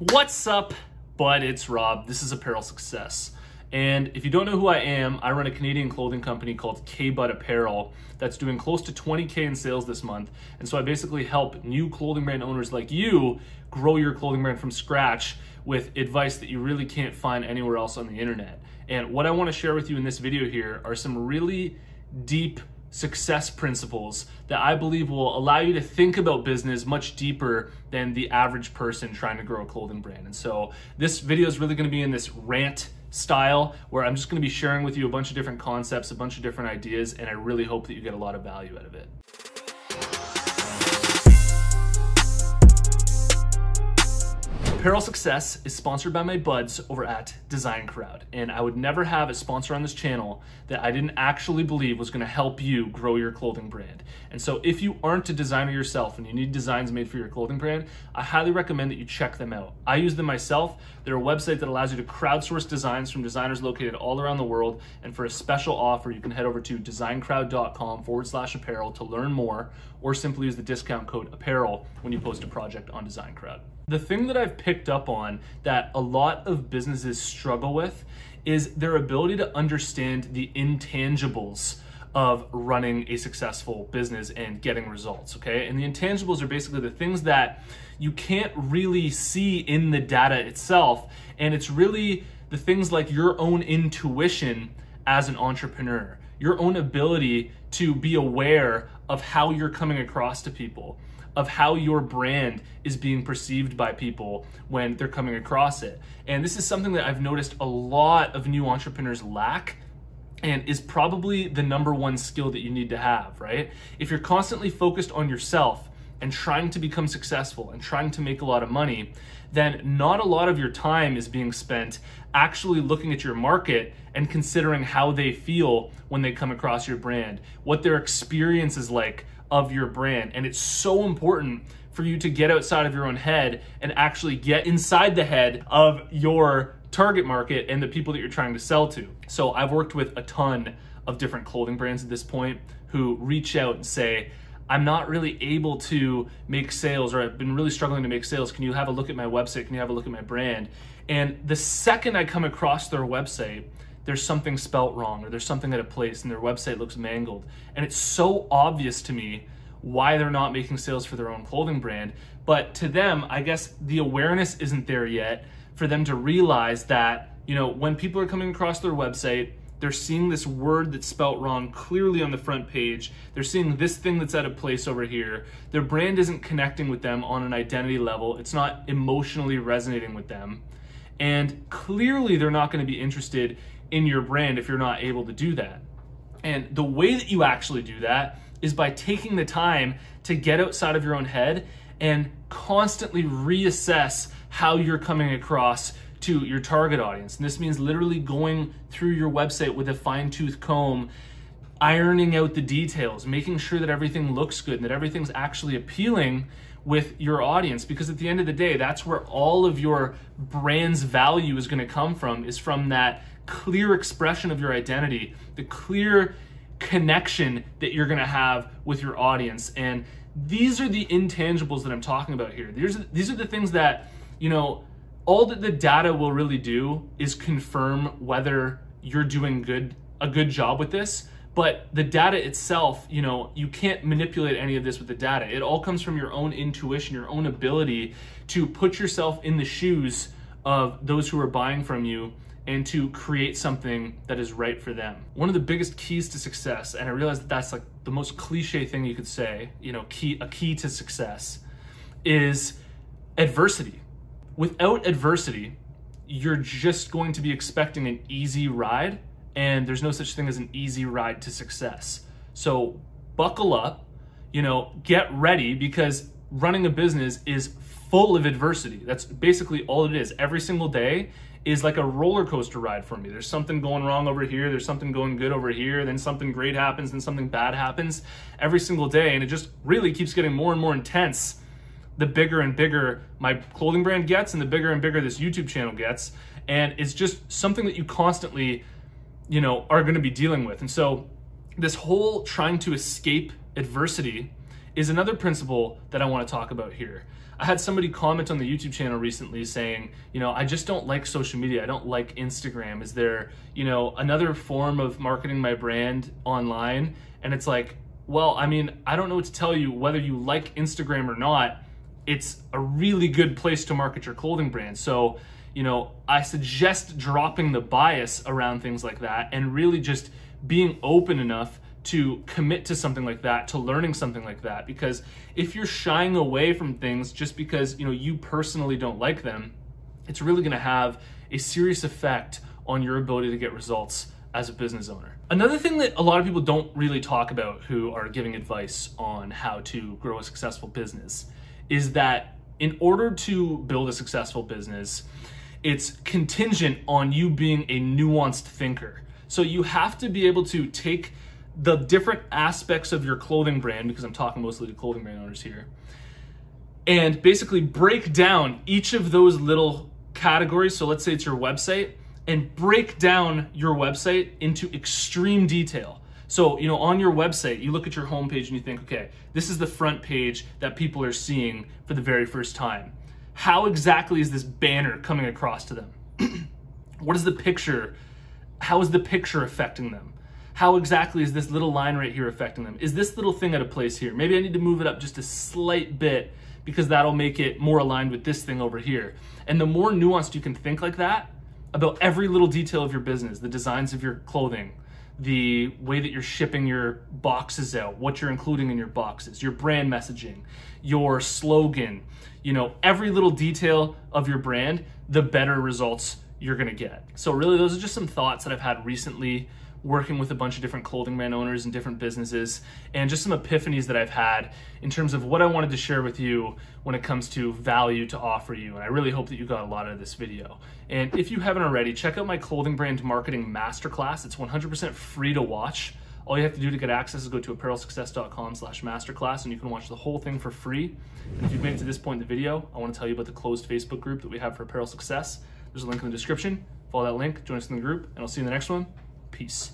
What's up, bud? It's Rob. This is Apparel Success. And if you don't know who I am, I run a Canadian clothing company called K Bud Apparel that's doing close to 20K in sales this month. And so I basically help new clothing brand owners like you grow your clothing brand from scratch with advice that you really can't find anywhere else on the internet. And what I want to share with you in this video here are some really deep success principles that I believe will allow you to think about business much deeper than the average person trying to grow a clothing brand. And so this video is really going to be in this rant style where I'm just going to be sharing with you a bunch of different concepts, a bunch of different ideas, and I really hope that you get a lot of value out of it. Apparel Success is sponsored by my buds over at Design Crowd. And I would never have a sponsor on this channel that I didn't actually believe was gonna help you grow your clothing brand. And so if you aren't a designer yourself and you need designs made for your clothing brand, I highly recommend that you check them out. I use them myself. They're a website that allows you to crowdsource designs from designers located all around the world. And for a special offer, you can head over to designcrowd.com forward slash apparel to learn more or simply use the discount code apparel when you post a project on Design Crowd. The thing that I've picked up on that a lot of businesses struggle with is their ability to understand the intangibles of running a successful business and getting results, okay? And the intangibles are basically the things that you can't really see in the data itself, and it's really the things like your own intuition as an entrepreneur, your own ability to be aware of how you're coming across to people of how your brand is being perceived by people when they're coming across it. And this is something that I've noticed a lot of new entrepreneurs lack and is probably the number one skill that you need to have, right? If you're constantly focused on yourself and trying to become successful and trying to make a lot of money, then not a lot of your time is being spent actually looking at your market and considering how they feel when they come across your brand, what their experience is like of your brand. And it's so important for you to get outside of your own head and actually get inside the head of your target market and the people that you're trying to sell to. So I've worked with a ton of different clothing brands at this point who reach out and say, I'm not really able to make sales or I've been really struggling to make sales. Can you have a look at my website? Can you have a look at my brand? And the second I come across their website, there's something spelt wrong or there's something out of place and their website looks mangled. And it's so obvious to me why they're not making sales for their own clothing brand. But to them, I guess the awareness isn't there yet for them to realize that, you know, when people are coming across their website, they're seeing this word that's spelt wrong clearly on the front page. They're seeing this thing that's out of place over here. Their brand isn't connecting with them on an identity level. It's not emotionally resonating with them. And clearly they're not going to be interested in your brand if you're not able to do that. And the way that you actually do that is by taking the time to get outside of your own head and constantly reassess how you're coming across to your target audience. And this means literally going through your website with a fine tooth comb, ironing out the details, making sure that everything looks good and that everything's actually appealing with your audience because at the end of the day that's where all of your brand's value is going to come from is from that clear expression of your identity, the clear connection that you're going to have with your audience. And these are the intangibles that I'm talking about here. These are, these are the things that, you know, all that the data will really do is confirm whether you're doing good a good job with this but the data itself you know you can't manipulate any of this with the data it all comes from your own intuition your own ability to put yourself in the shoes of those who are buying from you and to create something that is right for them. One of the biggest keys to success, and I realize that that's like the most cliche thing you could say, you know, key a key to success is adversity. Without adversity, you're just going to be expecting an easy ride, and there's no such thing as an easy ride to success. So buckle up, you know, get ready because running a business is full of adversity. That's basically all it is. Every single day is like a roller coaster ride for me. There's something going wrong over here, there's something going good over here, then something great happens, then something bad happens every single day. And it just really keeps getting more and more intense the bigger and bigger my clothing brand gets and the bigger and bigger this YouTube channel gets. And it's just something that you constantly, you know, are going to be dealing with. And so this whole trying to escape adversity is another principle that I want to talk about here. I had somebody comment on the YouTube channel recently saying, you know, I just don't like social media. I don't like Instagram. Is there, you know, another form of marketing my brand online? And it's like, well, I mean, I don't know what to tell you whether you like Instagram or not. It's a really good place to market your clothing brand. So, you know, I suggest dropping the bias around things like that and really just being open enough to commit to something like that, to learning something like that. Because if you're shying away from things just because, you know, you personally don't like them, it's really gonna have a serious effect on your ability to get results as a business owner. Another thing that a lot of people don't really talk about who are giving advice on how to grow a successful business is that in order to build a successful business, it's contingent on you being a nuanced thinker. So you have to be able to take the different aspects of your clothing brand, because I'm talking mostly to clothing brand owners here, and basically break down each of those little categories. So let's say it's your website, and break down your website into extreme detail. So, you know, on your website, you look at your homepage and you think, okay, this is the front page that people are seeing for the very first time. How exactly is this banner coming across to them? what is the picture? How is the picture affecting them? how exactly is this little line right here affecting them? Is this little thing out of place here? Maybe I need to move it up just a slight bit because that'll make it more aligned with this thing over here. And the more nuanced you can think like that about every little detail of your business, the designs of your clothing, the way that you're shipping your boxes out, what you're including in your boxes, your brand messaging, your slogan, you know, every little detail of your brand, the better results you're gonna get. So really those are just some thoughts that I've had recently working with a bunch of different clothing brand owners and different businesses and just some epiphanies that I've had in terms of what I wanted to share with you when it comes to value to offer you. And I really hope that you got a lot out of this video. And if you haven't already, check out my clothing brand marketing masterclass. It's 100% free to watch. All you have to do to get access is go to apparelsuccess.com slash masterclass and you can watch the whole thing for free. And if you've made it to this point in the video, I want to tell you about the closed Facebook group that we have for Apparel Success. There's a link in the description. Follow that link, join us in the group, and I'll see you in the next one. Peace.